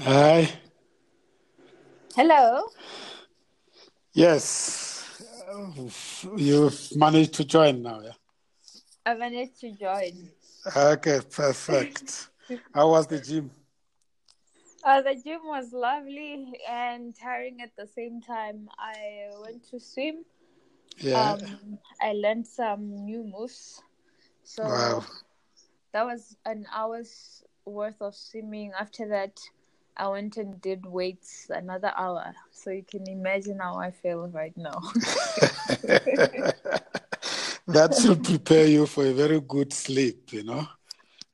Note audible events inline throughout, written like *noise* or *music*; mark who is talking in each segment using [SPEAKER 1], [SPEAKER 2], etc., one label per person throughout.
[SPEAKER 1] Hi.
[SPEAKER 2] Hello.
[SPEAKER 1] Yes. You've managed to join now, yeah?
[SPEAKER 2] I managed to join.
[SPEAKER 1] Okay, perfect. *laughs* How was the gym?
[SPEAKER 2] Uh, the gym was lovely and tiring at the same time. I went to swim.
[SPEAKER 1] Yeah.
[SPEAKER 2] Um, I learned some new moves. So
[SPEAKER 1] wow.
[SPEAKER 2] that was an hour's worth of swimming. After that, I went and did weights another hour. So you can imagine how I feel right now. *laughs*
[SPEAKER 1] that should prepare you for a very good sleep, you know?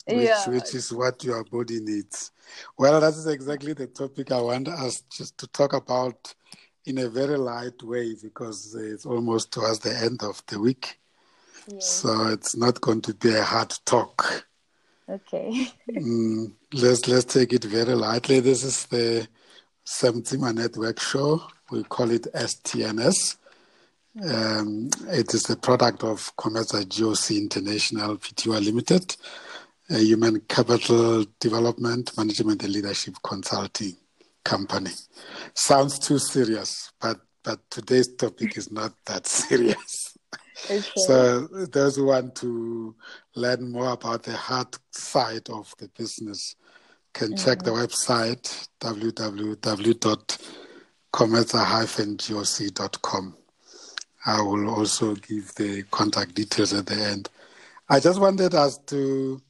[SPEAKER 1] Which,
[SPEAKER 2] yeah.
[SPEAKER 1] which is what your body needs. Well, that is exactly the topic I want us just to talk about in a very light way because it's almost towards the end of the week.
[SPEAKER 2] Yeah.
[SPEAKER 1] So it's not going to be a hard talk.
[SPEAKER 2] Okay.
[SPEAKER 1] Mm, let's let's take it very lightly. This is the Septima Network show. We call it STNS. Um, it is a product of Cometa GOC International Pty Limited, a human capital development, management, and leadership consulting company. Sounds too serious, but but today's topic is not that *laughs* serious.
[SPEAKER 2] Okay.
[SPEAKER 1] So those who want to learn more about the hard side of the business can check the mm-hmm. website www.cometa-goc.com. I will also give the contact details at the end. I just wanted us to,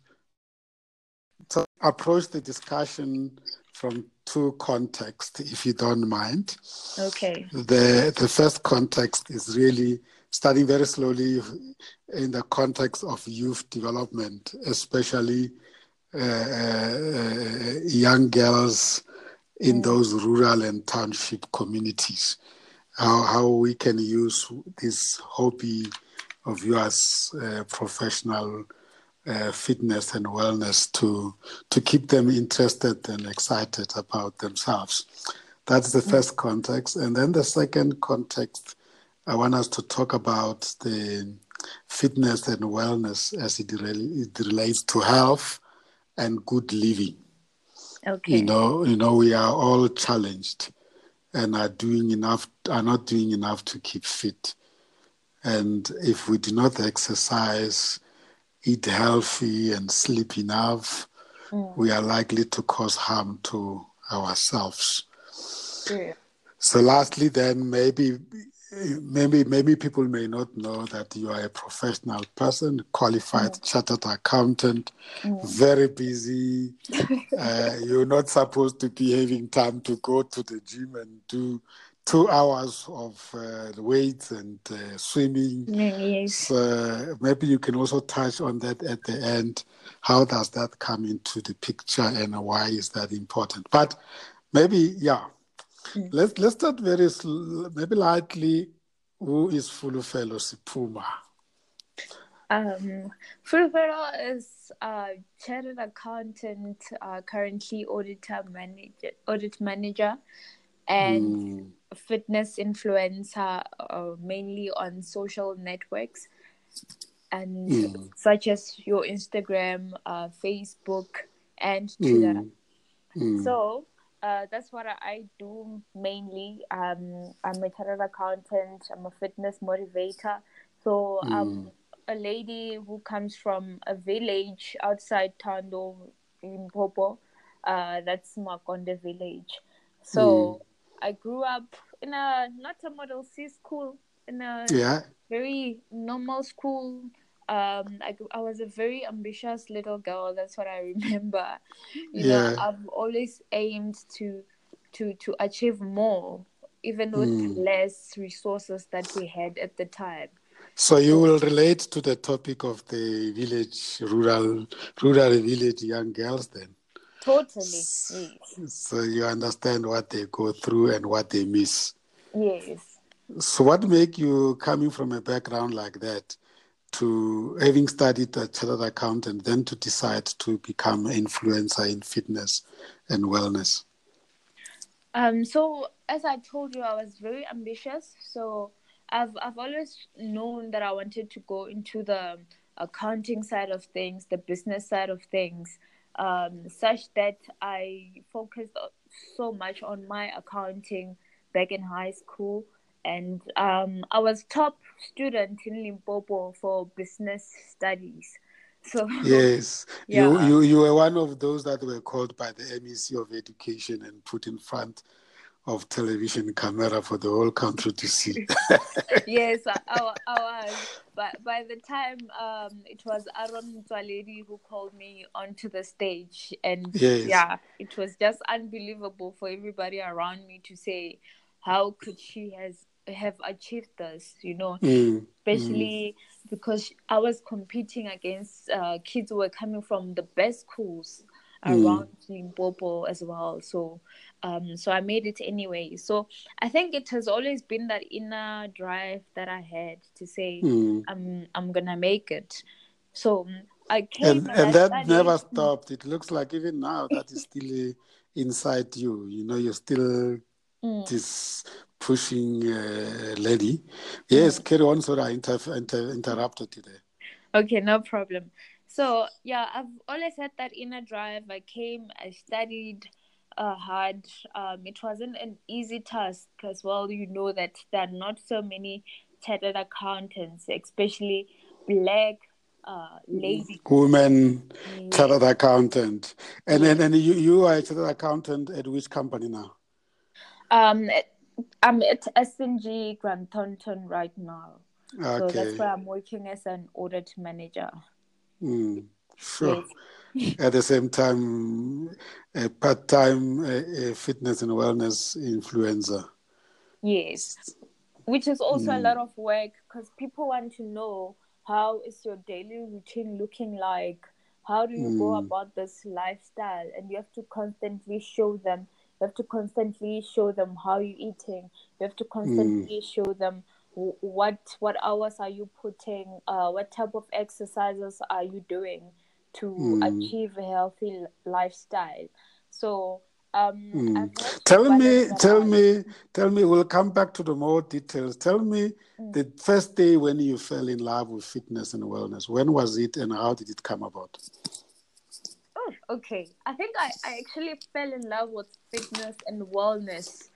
[SPEAKER 1] to approach the discussion from two contexts, if you don't mind.
[SPEAKER 2] Okay.
[SPEAKER 1] The the first context is really studying very slowly in the context of youth development, especially uh, uh, young girls in those rural and township communities. How how we can use this hobby of yours, uh, professional uh, fitness and wellness, to to keep them interested and excited about themselves. That's the first context, and then the second context I want us to talk about the fitness and wellness as it, rel- it relates to health and good living.
[SPEAKER 2] Okay.
[SPEAKER 1] You know, you know, we are all challenged and are doing enough, are not doing enough to keep fit. And if we do not exercise, eat healthy, and sleep enough, mm. we are likely to cause harm to ourselves.
[SPEAKER 2] Yeah.
[SPEAKER 1] So, lastly, then maybe maybe maybe people may not know that you are a professional person, qualified chartered accountant, very busy. *laughs* uh, you're not supposed to be having time to go to the gym and do two hours of uh, weights and uh, swimming.
[SPEAKER 2] Yes.
[SPEAKER 1] So maybe you can also touch on that at the end. How does that come into the picture and why is that important? But maybe, yeah. Let's let's start very sl- maybe lightly. Who is Fulufelo Sipuma?
[SPEAKER 2] Um, Fulufelo is a chartered accountant, uh, currently auditor manager, audit manager, and
[SPEAKER 1] Mm,
[SPEAKER 2] fitness influencer, uh, mainly on social networks, and
[SPEAKER 1] Mm.
[SPEAKER 2] such as your Instagram, uh, Facebook, and Twitter.
[SPEAKER 1] mm, mm,
[SPEAKER 2] So uh, that's what I do mainly. Um, I'm a chartered accountant. I'm a fitness motivator. So I'm a lady who comes from a village outside Tando in Popo. Uh, that's Makonde village. So I grew up in a not a model C school, in a
[SPEAKER 1] yeah.
[SPEAKER 2] very normal school. Um, I, I was a very ambitious little girl. That's what I *laughs* remember. You know, I've always aimed to to to achieve more, even with
[SPEAKER 1] Mm.
[SPEAKER 2] less resources that we had at the time.
[SPEAKER 1] So you will relate to the topic of the village, rural, rural village young girls then.
[SPEAKER 2] Totally. Yes.
[SPEAKER 1] So you understand what they go through and what they miss.
[SPEAKER 2] Yes.
[SPEAKER 1] So what make you coming from a background like that to having studied a chartered accountant then to decide to become an influencer in fitness and wellness?
[SPEAKER 2] Um, so as I told you, I was very ambitious. So I've I've always known that I wanted to go into the accounting side of things, the business side of things, um, such that I focused so much on my accounting back in high school and um, I was top student in Limpopo for business studies. So
[SPEAKER 1] yes, *laughs* yeah. you, you you were one of those that were called by the MEC of Education and put in front of television camera for the whole country to see. *laughs*
[SPEAKER 2] yes, I, I, I, was. But by the time um, it was Aaron Motsoaledi who called me onto the stage, and yes. yeah, it was just unbelievable for everybody around me to say, how could she has have achieved this? You know, mm. especially mm. because I was competing against uh, kids who were coming from the best schools mm. around Limpopo as well. So um, so I made it anyway. So I think it has always been that inner drive that I had to say, mm. I'm I'm gonna make it. So I came
[SPEAKER 1] and, and that never stopped. It looks like even now that is still inside you. You know, you're still mm. this pushing uh, lady. Yes, mm. carry on. Sorry, I inter- inter- interrupted you there.
[SPEAKER 2] Okay, no problem. So yeah, I've always had that inner drive. I came, I studied uh, hard. Um, it wasn't an easy task as well. You know that there are not so many chartered accountants, especially black uh, ladies.
[SPEAKER 1] Women chartered accountant. And then and, and you, you are a chartered accountant at which company now?
[SPEAKER 2] Um, I'm at SNG Grant Thornton right now. Okay. So that's where I'm working as an audit manager.
[SPEAKER 1] Mm, sure. Yes. *laughs* at the same time a part-time uh, fitness and wellness influencer
[SPEAKER 2] yes which is also mm. a lot of work because people want to know how is your daily routine looking like how do you mm. go about this lifestyle and you have to constantly show them you have to constantly show them how you're eating you have to constantly mm. show them what what hours are you putting uh, what type of exercises are you doing to mm. achieve a healthy lifestyle. So um,
[SPEAKER 1] mm. tell me, tell me, tell me. We'll come back to the more details. Tell me mm. the first day when you fell in love with fitness and wellness. When was it, and how did it come about?
[SPEAKER 2] Okay. I think I, I actually fell in love with fitness and wellness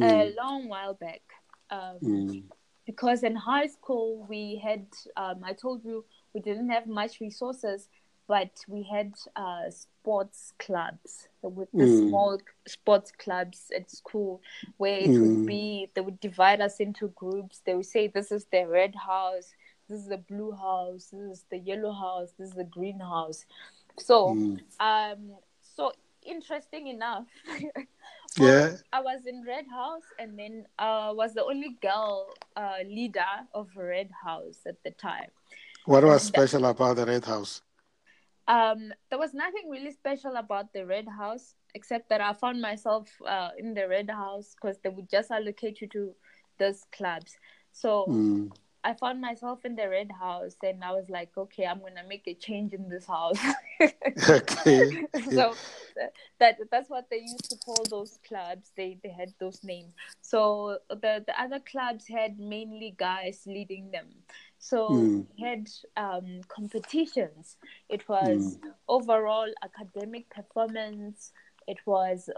[SPEAKER 2] a hmm. long while back. Um, hmm. because in high school we had, um, I told you, we didn't have much resources but we had uh, sports clubs with the mm. small sports clubs at school where it mm. would be they would divide us into groups they would say this is the red house this is the blue house this is the yellow house this is the green house so mm. um so interesting enough *laughs*
[SPEAKER 1] yeah
[SPEAKER 2] i was in red house and then uh, was the only girl uh, leader of red house at the time
[SPEAKER 1] what was and special that, about the red house
[SPEAKER 2] um, there was nothing really special about the red house except that I found myself uh, in the red house because they would just allocate you to those clubs. So mm. I found myself in the red house and I was like, okay, I'm gonna make a change in this house. *laughs* okay. *laughs* so that that's what they used to call those clubs. They they had those names. So the the other clubs had mainly guys leading them. So mm. we had um, competitions. It was mm. overall academic performance. It was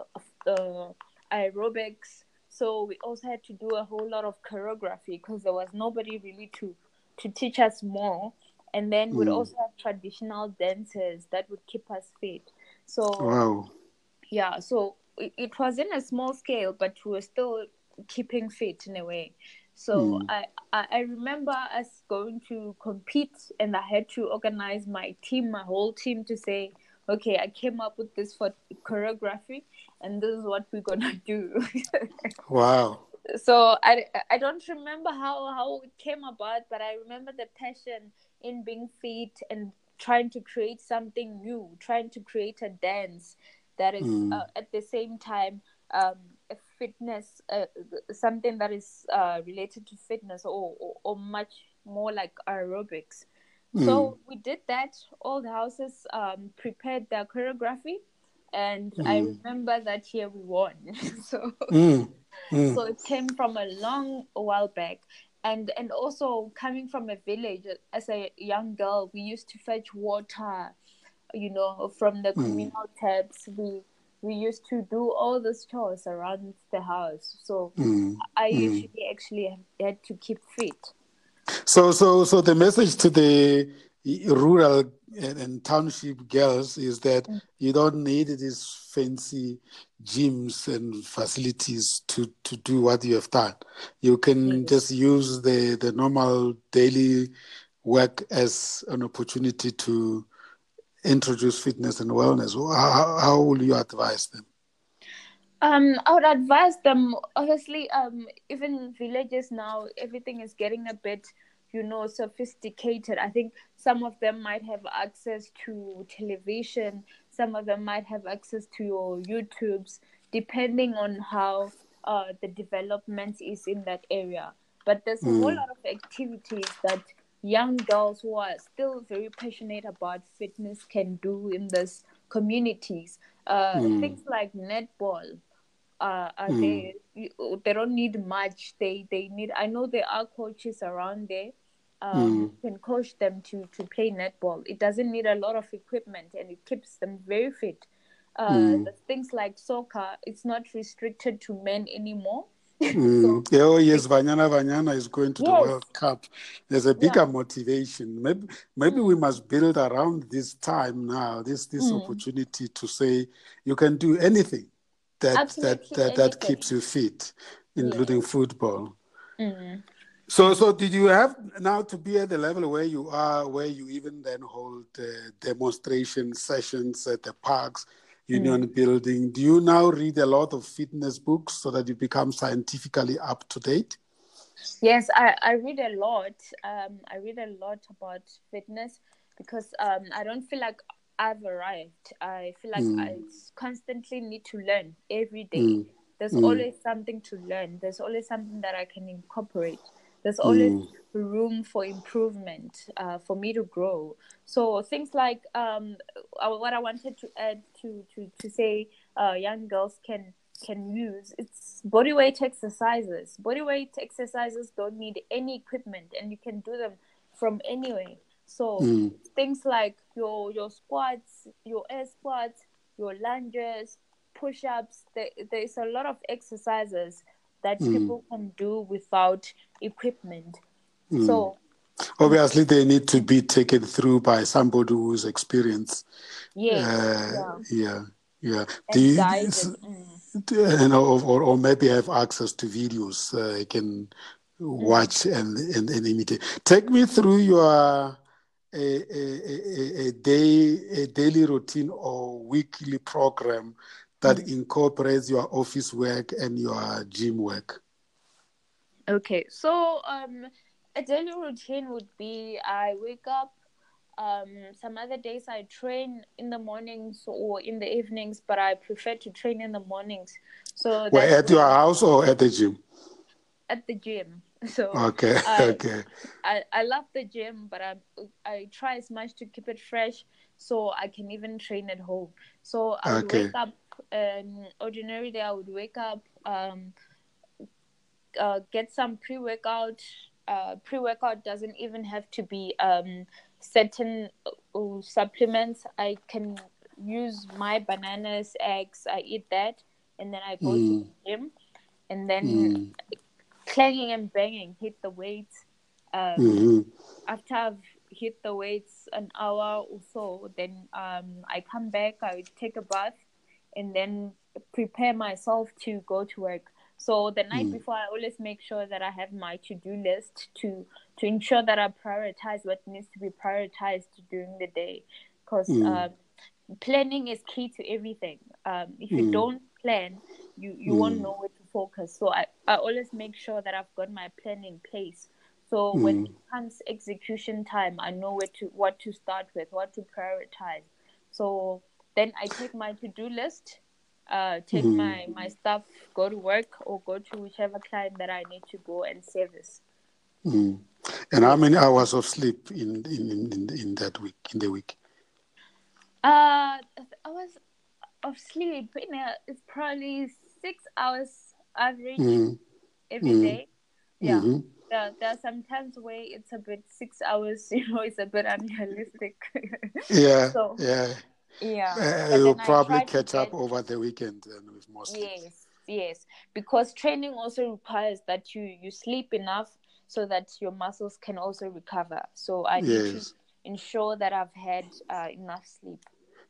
[SPEAKER 2] uh, aerobics. So we also had to do a whole lot of choreography because there was nobody really to to teach us more. And then mm. we'd also have traditional dances that would keep us fit. So
[SPEAKER 1] wow.
[SPEAKER 2] yeah, so it, it was in a small scale, but we were still keeping fit in a way. So mm. I, I remember us going to compete, and I had to organize my team, my whole team, to say, okay, I came up with this for choreography, and this is what we're gonna do. *laughs*
[SPEAKER 1] wow.
[SPEAKER 2] So I, I don't remember how how it came about, but I remember the passion in being fit and trying to create something new, trying to create a dance that is mm. uh, at the same time um, fitness, uh, something that is uh, related to fitness or, or, or, much more like aerobics. Mm. So we did that. All the houses um, prepared their choreography, and mm. I remember that year we won. *laughs* so, mm. so it came from a long while back. And, and also coming from a village as a young girl, we used to fetch water, you know, from the mm. communal taps. We we used to do all the chores around the house. So mm. I mm. usually actually had to keep fit.
[SPEAKER 1] So, so, so the message to the rural and, and township girls is that mm. you don't need these fancy gyms and facilities to, to do what you have done. You can just use the, the normal daily work as an opportunity to introduce fitness and wellness. How, how will you advise them?
[SPEAKER 2] Um, I would advise them. Obviously, um, even villages now, everything is getting a bit, you know, sophisticated. I think some of them might have access to television. Some of them might have access to your YouTubes, depending on how uh, the development is in that area. But there's a whole mm. lot of activities that young girls who are still very passionate about fitness can do in these communities. Uh, mm. Things like netball, uh, mm. they they don't need much. They they need. I know there are coaches around there. Um, mm. Can coach them to to play netball. It doesn't need a lot of equipment, and it keeps them very fit. Uh, mm. Things like soccer, it's not restricted to men anymore. *laughs*
[SPEAKER 1] Mm. so, oh yes, Banyana Banyana is going to yes. the World Cup. There's a bigger yeah. motivation. Maybe maybe mm. we must build around this time now, this this mm. opportunity to say you can do anything that Absolutely that that, that keeps you fit, including yeah. football. Mm. So so did you have now to be at the level where you are, where you even then hold uh, demonstration sessions at the parks? union mm. building. Do you now read a lot of fitness books so that you become scientifically up to date?
[SPEAKER 2] Yes, I, I read a lot. Um, I read a lot about fitness because um, I don't feel like I've arrived. I feel like mm. I constantly need to learn every day. Mm. There's mm. always something to learn. There's always something that I can incorporate. There's always mm. room for improvement uh, for me to grow. So things like um, uh, what I wanted to add to to to say, uh, young girls can can use it's body weight exercises. Body weight exercises don't need any equipment, and you can do them from anywhere. So mm. things like your your squats, your air squats, your lunges, push-ups. There, there's a lot of exercises that mm. people can do without equipment. Mm. So
[SPEAKER 1] obviously they need to be taken through by somebody who's experienced. Yes, uh, yeah. yeah, yeah. Do you, mm. and, or, or maybe have access to videos uh, you can watch mm. and, and, and imitate. Take me through your a, a, a, a, day a daily routine or weekly program that incorporates your office work and your gym work?
[SPEAKER 2] Okay, so um, a daily routine would be I wake up. Um, some other days I train in the mornings or in the evenings, but I prefer to train in the mornings. So
[SPEAKER 1] Where, at your house or at the gym?
[SPEAKER 2] At the gym. *laughs* So
[SPEAKER 1] okay, I, *laughs* okay.
[SPEAKER 2] I, I love the gym, but I I try as much to keep it fresh, so I can even train at home. So I okay. wake up an ordinary day, I would wake up, um, uh, get some pre workout. Uh, pre workout doesn't even have to be um, certain uh, supplements. I can use my bananas, eggs. I eat that, and then I go mm. to the gym, and then mm. clanging and banging, hit the weights. Um, mm-hmm. After I've hit the weights an hour or so, then um, I come back. I take a bath and then prepare myself to go to work. So the night mm. before, I always make sure that I have my to-do list to to ensure that I prioritize what needs to be prioritized during the day, because mm. um, planning is key to everything. Um, if you mm. don't plan, you you won't mm. know where to focus. So I, I always make sure that I've got my plan in place. So when mm. it comes execution time, I know where to what to start with, what to prioritize. So then I take my to do list, uh, take mm-hmm. my, my stuff, go to work or go to whichever client that I need to go and service.
[SPEAKER 1] Mm. And how many hours of sleep in, in, in, in that week, in the week?
[SPEAKER 2] Uh, hours of sleep, you know, it's probably six hours average mm-hmm. every mm-hmm. day. Yeah. Mm-hmm. There, there are some times where it's a bit six hours, *laughs* you know, it's a bit unrealistic.
[SPEAKER 1] yeah. *laughs* so, yeah
[SPEAKER 2] Yeah.
[SPEAKER 1] Uh, you'll probably catch up over the weekend and with more sleep.
[SPEAKER 2] Yes, yes. Because training also requires that you you sleep enough so that your muscles can also recover. So I need to ensure that I've had uh, enough sleep.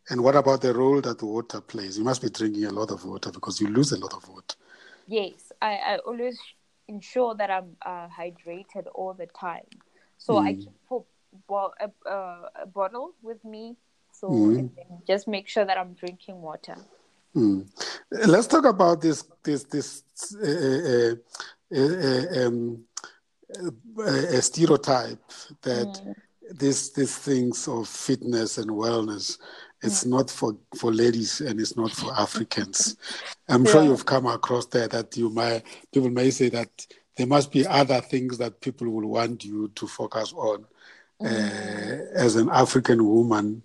[SPEAKER 1] And what about the role that water plays? You must be drinking a lot of water because you lose a lot of water.
[SPEAKER 2] Yes, I, I always ensure that I'm uh, hydrated all the time. So mm. I keep a, a, a, bottle with me. So mm. just make sure that I'm drinking water.
[SPEAKER 1] Mm. Let's talk about this this this uh, uh, uh, um, a stereotype that mm. this these things of fitness and wellness it's mm. not for for ladies and it's not for Africans. *laughs* I'm yeah. sure you've come across that that you might people may say that there must be other things that people will want you to focus on mm. uh, as an African woman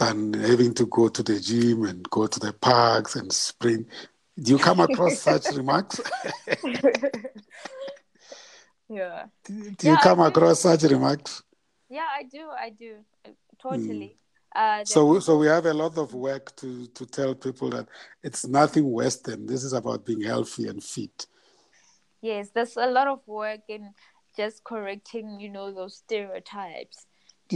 [SPEAKER 1] than having to go to the gym and go to the parks and sprint. Do you come across such *laughs* remarks? *laughs*
[SPEAKER 2] Yeah.
[SPEAKER 1] Do, do yeah, you come across such remarks?
[SPEAKER 2] Yeah, I do. I do. Totally. Mm.
[SPEAKER 1] Uh, so, so we have a lot of work to to tell people that it's nothing Western. This is about being healthy and fit.
[SPEAKER 2] Yes, there's a lot of work in just correcting, you know, those stereotypes.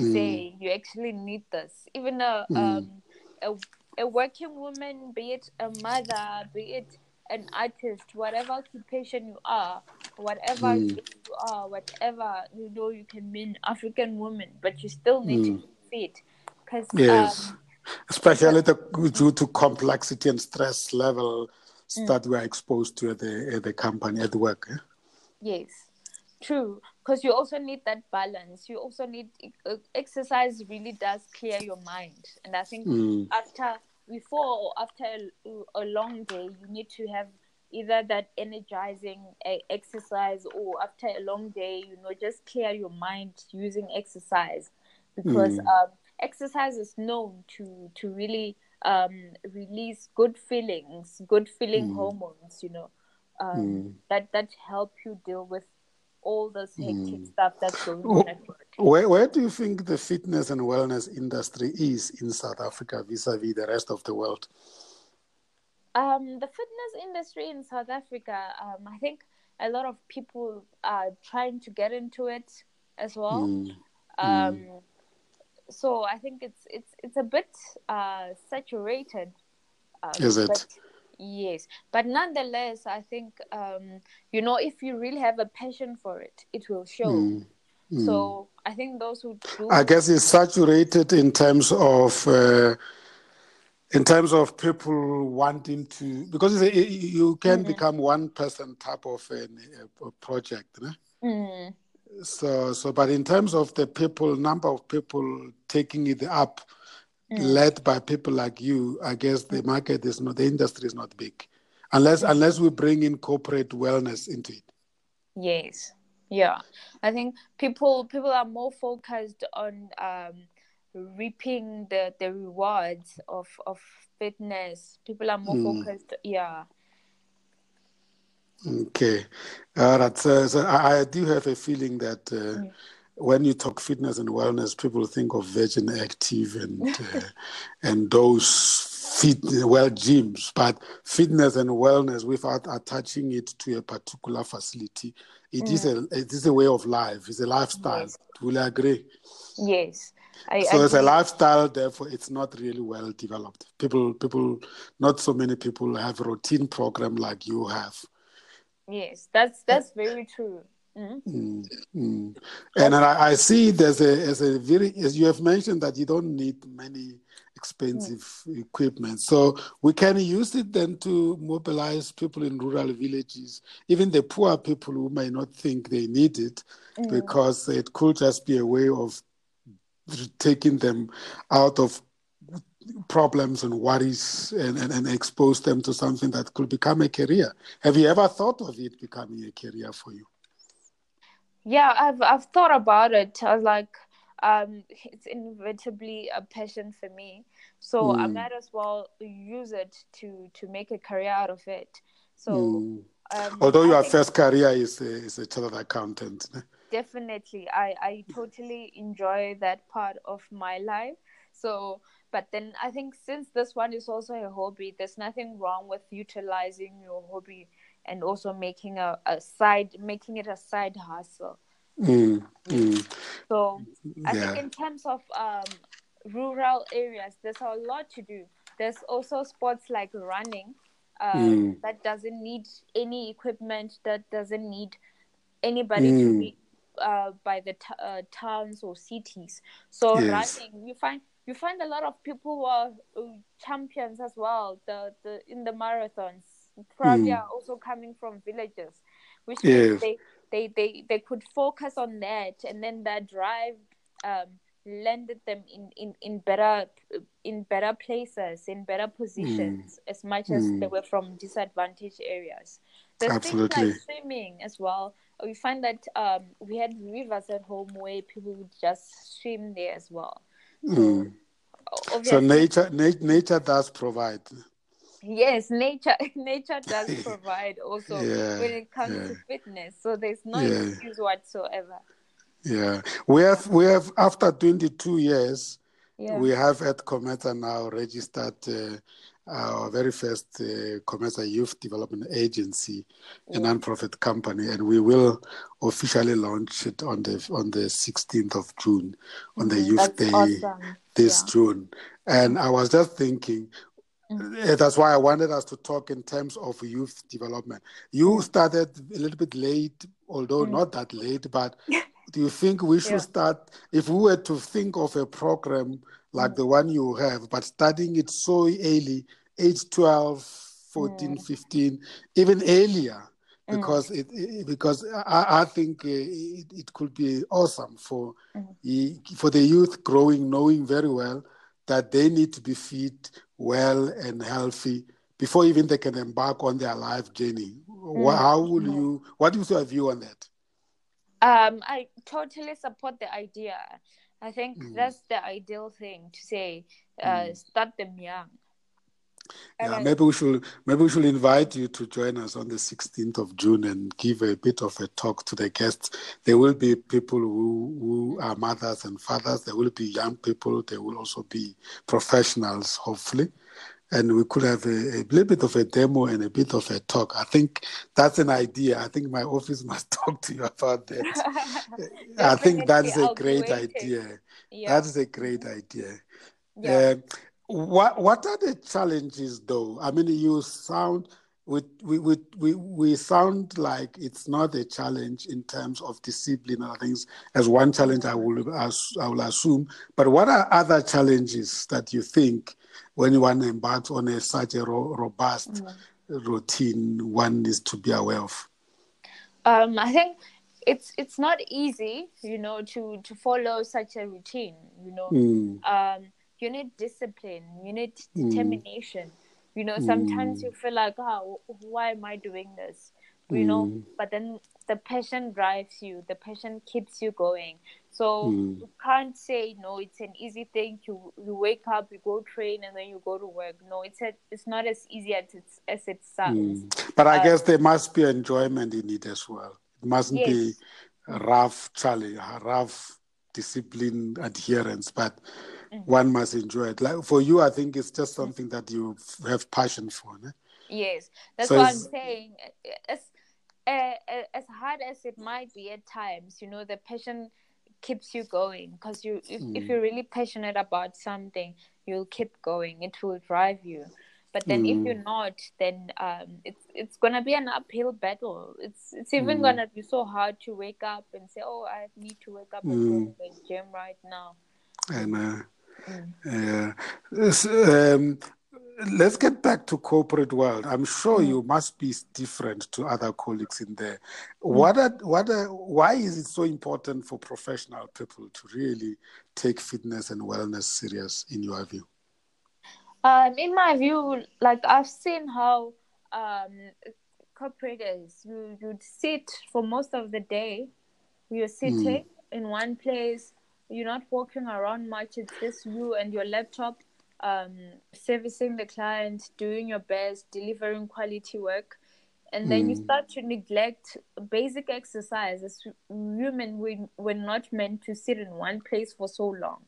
[SPEAKER 2] Say you actually need this. Even a mm. um a, a working woman, be it a mother, be it an artist, whatever occupation you are, whatever mm. you are, whatever you know you can be an African woman, but you still need mm. to be fit. Because
[SPEAKER 1] yes, um, especially the, due to complexity and stress level mm. that we're exposed to at the at the company at work. Eh?
[SPEAKER 2] Yes, true. Because you also need that balance. You also need uh, exercise. Really does clear your mind, and I think mm. after before or after a, a long day, you need to have either that energizing exercise or after a long day, you know, just clear your mind using exercise because mm. um, exercise is known to to really um, release good feelings, good feeling mm. hormones, you know, um, mm. that that help you deal with all this hectic mm. stuff that's going on at work.
[SPEAKER 1] Where, where do you think the fitness and wellness industry is in South Africa vis-a-vis the rest of the world?
[SPEAKER 2] Um, the fitness industry in South Africa, um, I think a lot of people are trying to get into it as well. Mm. Um, mm. So I think it's it's it's a bit uh, saturated.
[SPEAKER 1] Um, is it?
[SPEAKER 2] Yes, but nonetheless, I think um, you know if you really have a passion for it, it will show. Mm. Mm. So I think those who do.
[SPEAKER 1] I guess it's saturated in terms of. Uh, in terms of people wanting to, because a, you can mm-hmm. become one person type of a, a project, né? Mm. So, so, but in terms of the people, number of people taking it up, mm. led by people like you, I guess the market is not, the industry is not big, unless unless we bring in corporate wellness into it.
[SPEAKER 2] Yes, yeah, I think people people are more focused on um, reaping the the rewards of of fitness. People are more mm. focused, yeah.
[SPEAKER 1] Okay, all right. So, so I, I, do have a feeling that. Uh, mm when you talk fitness and wellness, people think of Virgin Active and uh, and those fit well gyms. But fitness and wellness, without attaching it to a particular facility, it mm. is a it is a way of life. It's a lifestyle. Yes. Will you agree?
[SPEAKER 2] Yes.
[SPEAKER 1] I, so I it's a lifestyle, therefore it's not really well developed. People, people, not so many people have routine program like you have.
[SPEAKER 2] Yes, that's that's very true. Mm-hmm.
[SPEAKER 1] Mm, And I, I, see there's a, as a very, as you have mentioned that you don't need many expensive mm. equipment. So we can use it then to mobilize people in rural villages, even the poor people who may not think they need it, mm. because it could just be a way of taking them out of problems and worries and, and, and expose them to something that could become a career. Have you ever thought of it becoming a career for you?
[SPEAKER 2] Yeah i've i've thought about it i was like um it's inevitably a passion for me so mm. i hmm. might as well use it to to make a career out of it so mm.
[SPEAKER 1] um, although your first career is a, is a chartered accountant
[SPEAKER 2] definitely i i totally enjoy that part of my life so but then I think since this one is also a hobby, there's nothing wrong with utilizing your hobby and also making a, a side making it a side hustle.
[SPEAKER 1] Mm, mm.
[SPEAKER 2] So I yeah. think in terms of um, rural areas, there's a lot to do. There's also sports like running um, mm. that doesn't need any equipment, that doesn't need anybody to mm. be uh, by the t- uh, towns or cities. So yes. running, you find you find a lot of people who are uh, champions as well. The the in the marathons probably mm. are also coming from villages, which means they, they they they could focus on that, and then that drive um, landed them in, in, in better in better places, in better positions, mm. as much as mm. they were from disadvantaged areas. There's Absolutely. things like swimming as well. We find that um, we had rivers at home where people would just swim there as well. So,
[SPEAKER 1] mm. so nature, na- nature does provide
[SPEAKER 2] yes nature *laughs* nature does provide *laughs* also yeah, when it comes yeah. to fitness so there's no yeah. excuse whatsoever
[SPEAKER 1] yeah we have we have after 22 years we have at cometa now registered uh, our very first uh, cometa youth development agency a non-profit company and we will officially launch it on the on the 16th of june on the mm-hmm. youth That's day awesome. this june and i was just thinking Mm. That's why I wanted us to talk in terms of youth development. You started a little bit late, although mm. not that late, but *laughs* do you think we should yeah. start, if we were to think of a program like mm. the one you have, but studying it so early, age 12, 14, mm. 15, even earlier? Mm. Because it, it, because I, I think uh, it, it could be awesome for mm. for the youth growing knowing very well that they need to be fit well and healthy before even they can embark on their life journey. Mm. How will you? What is your view on that?
[SPEAKER 2] Um, I totally support the idea. I think mm. that's the ideal thing to say. Uh, mm. Start them young.
[SPEAKER 1] Yeah, maybe we should maybe we should invite you to join us on the 16th of June and give a bit of a talk to the guests. There will be people who, who are mothers and fathers. There will be young people. There will also be professionals, hopefully. And we could have a, a little bit of a demo and a bit of a talk. I think that's an idea. I think my office *laughs* must talk to you about that. *laughs* I think that is a great idea. Yeah. That is a great idea. Yeah. Uh, what what are the challenges though? I mean, you sound we, we, we, we, sound like it's not a challenge in terms of discipline or things as one challenge I will, I will assume. But what are other challenges that you think when one embarks on a, such a ro- robust mm-hmm. routine one needs to be aware of?
[SPEAKER 2] Um, I think it's it's not easy, you know, to, to follow such a routine, you know. Mm. Um, you need discipline you need mm. determination mm. you know sometimes mm. you feel like oh why am i doing this you know mm. but then the passion drives you the passion keeps you going so mm. you can't say no it's an easy thing you you wake up you go train and then you go to work no it's a, it's not as easy as it's as it sounds
[SPEAKER 1] mm. but i uh, guess there must be enjoyment in it as well it mustn't yes. be rough challenge rough discipline adherence but mm-hmm. one must enjoy it. Like for you, I think it's just something that you have passion for. Ne?
[SPEAKER 2] Yes, that's so what I'm saying. As uh, as hard as it might be at times, you know, the passion keeps you going because you if, mm. if you're really passionate about something, you'll keep going. It will drive you. But then mm. if you're not, then um, it's it's gonna be an uphill battle. It's it's even mm. gonna be so hard to wake up and say, "Oh, I need to wake up and go mm. to the gym right now."
[SPEAKER 1] And uh, Mm. Uh, um, let's get back to corporate world. I'm sure mm. you must be different to other colleagues in there. Mm. What are, what are, why is it so important for professional people to really take fitness and wellness serious in your view?
[SPEAKER 2] Um, in my view, like I've seen how um, corporators you you sit for most of the day, you're sitting mm. in one place you're not walking around much. It's just you and your laptop, um, servicing the client, doing your best, delivering quality work. And then mm. you hmm. start to neglect basic exercise. As women, we, we're not meant to sit in one place for so long.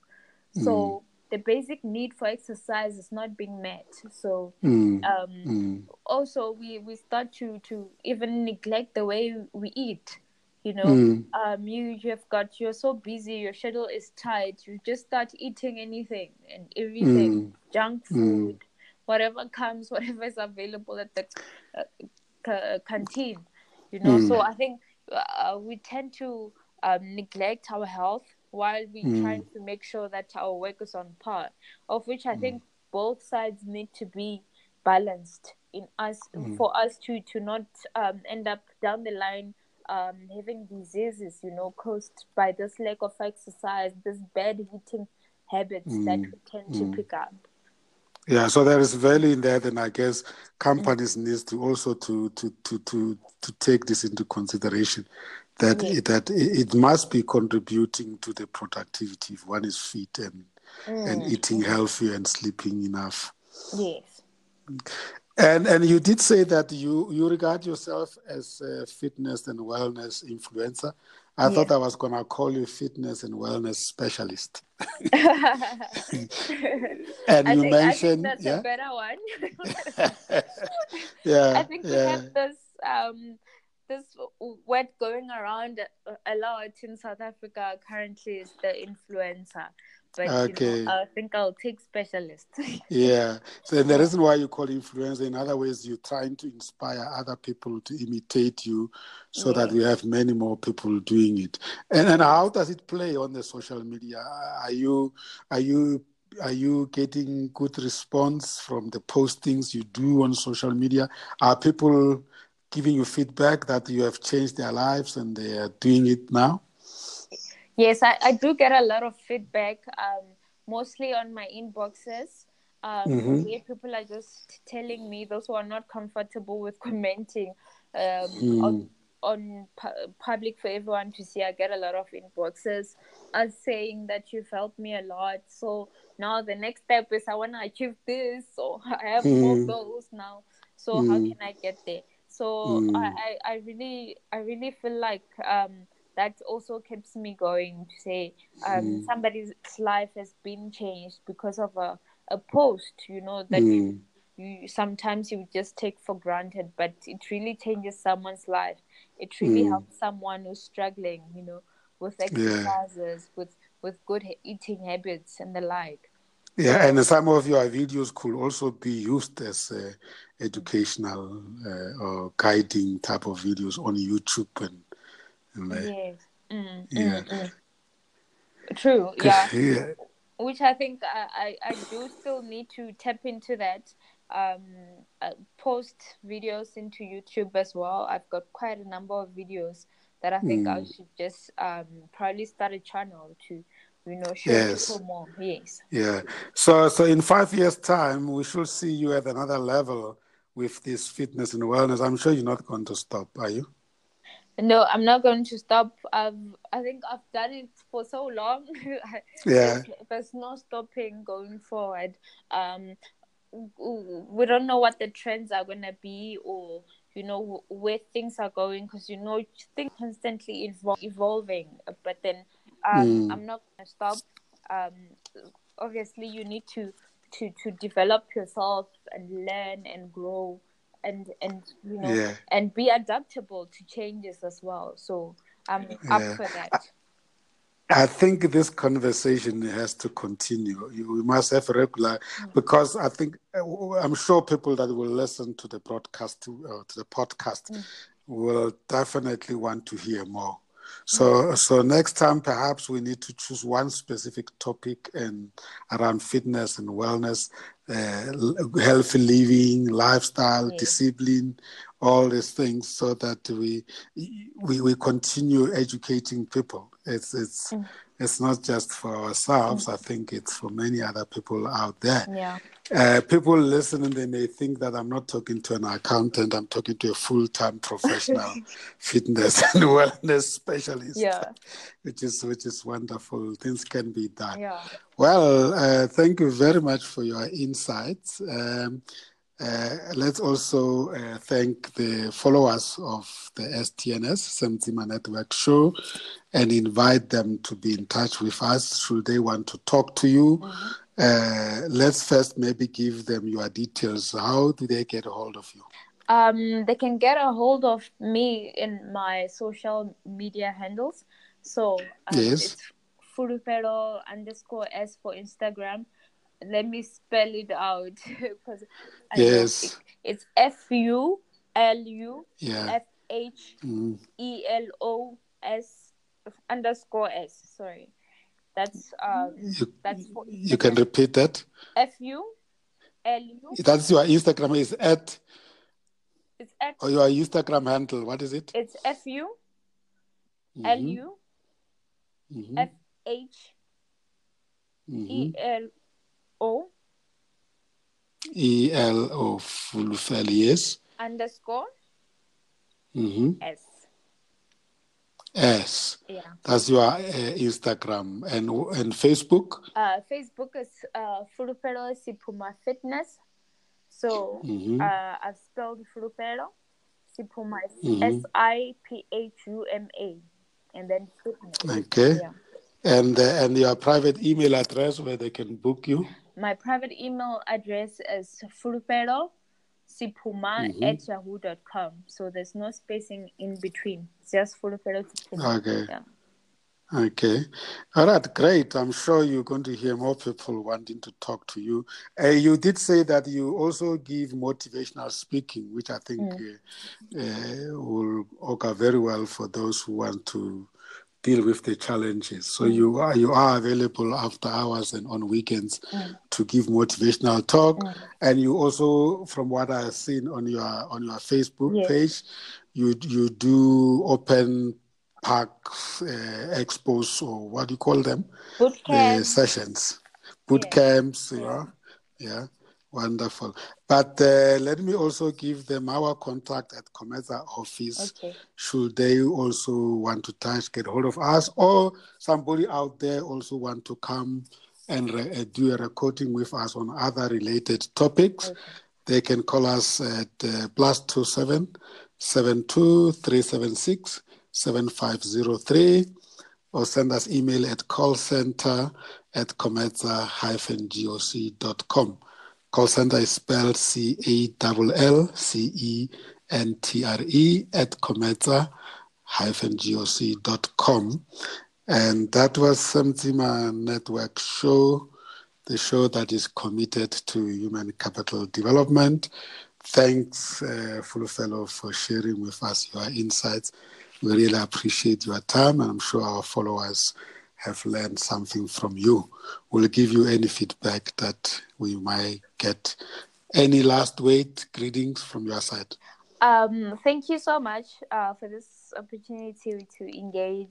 [SPEAKER 2] So mm. the basic need for exercise is not being met. So
[SPEAKER 1] Mm.
[SPEAKER 2] um,
[SPEAKER 1] Mm.
[SPEAKER 2] also we we start to to even neglect the way we eat. You know,
[SPEAKER 1] Mm.
[SPEAKER 2] um, you you have got you're so busy, your schedule is tight. You just start eating anything and everything,
[SPEAKER 1] Mm.
[SPEAKER 2] junk
[SPEAKER 1] Mm.
[SPEAKER 2] food, whatever comes, *laughs* whatever is available at the uh, ca- canteen. You know, so
[SPEAKER 1] Mm.
[SPEAKER 2] I think uh, we tend to um, neglect our health while we
[SPEAKER 1] Mm.
[SPEAKER 2] trying to make sure that our work is on par. Of which I think both sides need to be balanced in us
[SPEAKER 1] Mm.
[SPEAKER 2] for us to to not um, end up down the line um, having diseases, you know, caused by this lack of exercise, this bad eating habits that
[SPEAKER 1] Mm.
[SPEAKER 2] we tend to
[SPEAKER 1] Mm.
[SPEAKER 2] pick up.
[SPEAKER 1] Yeah, so there is value in that, and I guess companies needs to also to to to to to take this into consideration that
[SPEAKER 2] Yes.
[SPEAKER 1] it, that it it must be contributing to the productivity if one is fit and and
[SPEAKER 2] Mm.
[SPEAKER 1] eating healthy and sleeping enough.
[SPEAKER 2] Yes.
[SPEAKER 1] And and you did say that you you regard yourself as a fitness and wellness influencer. I thought I was gonna call you fitness and wellness specialist. *laughs* *laughs* And
[SPEAKER 2] I
[SPEAKER 1] you
[SPEAKER 2] think,
[SPEAKER 1] mentioned,
[SPEAKER 2] I think that's
[SPEAKER 1] yeah,
[SPEAKER 2] a better one.
[SPEAKER 1] yeah, *laughs*
[SPEAKER 2] I think we have this um this word going around a- a lot in South Africa currently is the influencer. But
[SPEAKER 1] Okay.
[SPEAKER 2] you know, I think I'll take specialist. *laughs*
[SPEAKER 1] yeah. So the reason why you call influencer, in other ways, you're trying to inspire other people to imitate you, so that
[SPEAKER 2] Yeah.
[SPEAKER 1] we have many more people doing it. And and how does it play on the social media? Are you are you are you getting good response from the postings you do on social media? Are people giving you feedback that you have changed their lives and they are doing it now?
[SPEAKER 2] Yes, I, I do get a lot of feedback, um, mostly on my inboxes. Um,
[SPEAKER 1] Mhm.
[SPEAKER 2] Where people are just telling me those who are not comfortable with *laughs* commenting um,
[SPEAKER 1] Mm.
[SPEAKER 2] on on pu- public for everyone to see. I get a lot of inboxes us saying that you've helped me a lot. So now the next step is I want to achieve this, or *laughs* I have more
[SPEAKER 1] Mm.
[SPEAKER 2] goals now. So how
[SPEAKER 1] Mm.
[SPEAKER 2] can I get there? So
[SPEAKER 1] Mm.
[SPEAKER 2] I, I, I really I really feel like um, that also keeps me going to say um,
[SPEAKER 1] Mm.
[SPEAKER 2] somebody's life has been changed because of a, a post you know that
[SPEAKER 1] Mm.
[SPEAKER 2] you sometimes you just take for granted but it really changes someone's life it really
[SPEAKER 1] Mm.
[SPEAKER 2] helps someone who's struggling you know with
[SPEAKER 1] Yeah.
[SPEAKER 2] exercises with with good eating habits and the like
[SPEAKER 1] Yeah, and some of your videos could also be used as uh, educational uh, or guiding type of videos on YouTube and, and
[SPEAKER 2] yes mm,
[SPEAKER 1] Yeah.
[SPEAKER 2] mm, mm. true yeah
[SPEAKER 1] yeah.
[SPEAKER 2] which I think I, I, I do still need to tap into that. Um, uh, post videos into YouTube as well. I've got quite a number of videos that I think I
[SPEAKER 1] Mm.
[SPEAKER 2] should just um, probably start a channel to, you know, show
[SPEAKER 1] Yes.
[SPEAKER 2] people more. Yes.
[SPEAKER 1] Yeah. So, so in five years' time, we should see you at another level with this fitness and wellness. I'm sure you're not going to stop, are you?
[SPEAKER 2] No, I'm not going to stop. I've I think I've done it for so long. *laughs*
[SPEAKER 1] Yeah.
[SPEAKER 2] there's, no stopping going forward. Um, we don't know what the trends are gonna be, or you know where things are going, because you know things constantly evol- evolving. But then um,
[SPEAKER 1] Mm.
[SPEAKER 2] I'm not gonna stop. Um, obviously, you need to to to develop yourself and learn and grow. And, and you know
[SPEAKER 1] Yeah.
[SPEAKER 2] and be adaptable to changes as well. So I'm up for that.
[SPEAKER 1] I think this conversation has to continue. You- We must have regular, because I think uh, I'm sure people that will listen to the broadcast to, uh, to the podcast
[SPEAKER 2] Mm.
[SPEAKER 1] will definitely want to hear more. So, so next time perhaps we need to choose one specific topic and around fitness and wellness, uh, healthy living, lifestyle,
[SPEAKER 2] Yes.
[SPEAKER 1] discipline, all these things, so that we we, we continue educating people. It's it's
[SPEAKER 2] Mm.
[SPEAKER 1] It's not just for ourselves. I think it's for many other people out there.
[SPEAKER 2] Yeah.
[SPEAKER 1] Uh, people listening, they may think that I'm not talking to an accountant. I'm talking to a full-time professional *laughs* fitness and wellness specialist.
[SPEAKER 2] Yeah.
[SPEAKER 1] which is which is wonderful. Things can be done.
[SPEAKER 2] Yeah.
[SPEAKER 1] Well, uh, thank you very much for your insights. Um, uh, let's also uh, thank the followers of the STNS Semtima Network show and invite them to be in touch with us should they want to talk to you uh, let's first maybe give them your details. How do they get a hold of you?
[SPEAKER 2] Um, they can get a hold of me in my social media handles. So um,
[SPEAKER 1] yes.
[SPEAKER 2] it's Fulufelo underscore S for Instagram. Let me spell it out *laughs* because
[SPEAKER 1] yes,
[SPEAKER 2] it's F U L U. F H E L O S underscore S. Sorry, that's um
[SPEAKER 1] you,
[SPEAKER 2] that's for
[SPEAKER 1] you can repeat that.
[SPEAKER 2] F U L U.
[SPEAKER 1] That's your Instagram is at.
[SPEAKER 2] It's at.
[SPEAKER 1] Or your Instagram handle. What is it?
[SPEAKER 2] It's F U L U mm-hmm. Mm-hmm. F H E L mm-hmm. O
[SPEAKER 1] E L O yes.
[SPEAKER 2] Underscore
[SPEAKER 1] mm-hmm.
[SPEAKER 2] S.
[SPEAKER 1] S.
[SPEAKER 2] Yeah.
[SPEAKER 1] That's your uh, Instagram and and Facebook.
[SPEAKER 2] Uh, Facebook is uh, Fulufelo Sipuma Fitness. So
[SPEAKER 1] mm-hmm.
[SPEAKER 2] uh, I've spelled Fulufelo Sipuma
[SPEAKER 1] mm-hmm.
[SPEAKER 2] S I P H U M A, and then fitness.
[SPEAKER 1] Okay.
[SPEAKER 2] Yeah.
[SPEAKER 1] And uh, and your private email address where they can book you.
[SPEAKER 2] My private email address is fulufelo sipuma
[SPEAKER 1] mm-hmm.
[SPEAKER 2] at yahoo.com. So there's no spacing in between. It's just fulufelo sipuma.
[SPEAKER 1] Okay.
[SPEAKER 2] Yeah.
[SPEAKER 1] Okay. All right, great. I'm sure you're going to hear more people wanting to talk to you. Uh, you did say that you also give motivational speaking, which I think
[SPEAKER 2] Mm.
[SPEAKER 1] uh, uh, will augur very well for those who want to deal with the challenges. So you are you are available after hours and on weekends
[SPEAKER 2] Mm.
[SPEAKER 1] to give motivational talk.
[SPEAKER 2] Mm.
[SPEAKER 1] And you also, from what I've seen on your on your Facebook
[SPEAKER 2] Yes.
[SPEAKER 1] page, you you do open parks uh, expos or what do you call them?
[SPEAKER 2] Boot camp.
[SPEAKER 1] sessions, boot
[SPEAKER 2] Yeah.
[SPEAKER 1] camps.
[SPEAKER 2] Yeah,
[SPEAKER 1] yeah, wonderful. But uh, let me also give them our contact at Cometa office
[SPEAKER 2] Okay.
[SPEAKER 1] should they also want to touch, get hold of us, or somebody out there also want to come and re- uh, do a recording with us on other related topics,
[SPEAKER 2] Okay.
[SPEAKER 1] they can call us at uh, plus two seven seven two three seven six seven five zero three, or send us email at callcenter at cometa-goc.com. Call center is spelled C A L L C E N T R E at cometa goc.com. And that was Semtima Network show, the show that is committed to human capital development. Thanks, uh, fellow, for sharing with us your insights. We really appreciate your time, and I'm sure our followers have learned something from you. We'll give you any feedback that we might get. Any last word, greetings from your side?
[SPEAKER 2] Um, thank you so much uh, for this opportunity to engage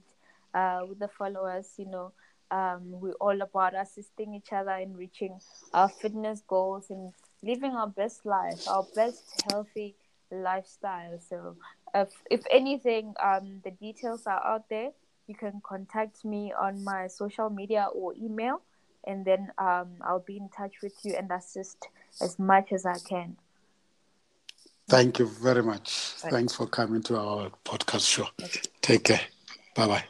[SPEAKER 2] uh, with the followers. You know, um, we're all about assisting each other in reaching our fitness goals and living our best life, our best healthy lifestyle. So, if, if anything, um, the details are out there. You can contact me on my social media or email, and then um, I'll be in touch with you and assist as much as I can.
[SPEAKER 1] Thank you very much. Thanks for coming to our podcast show. Take care. Bye bye.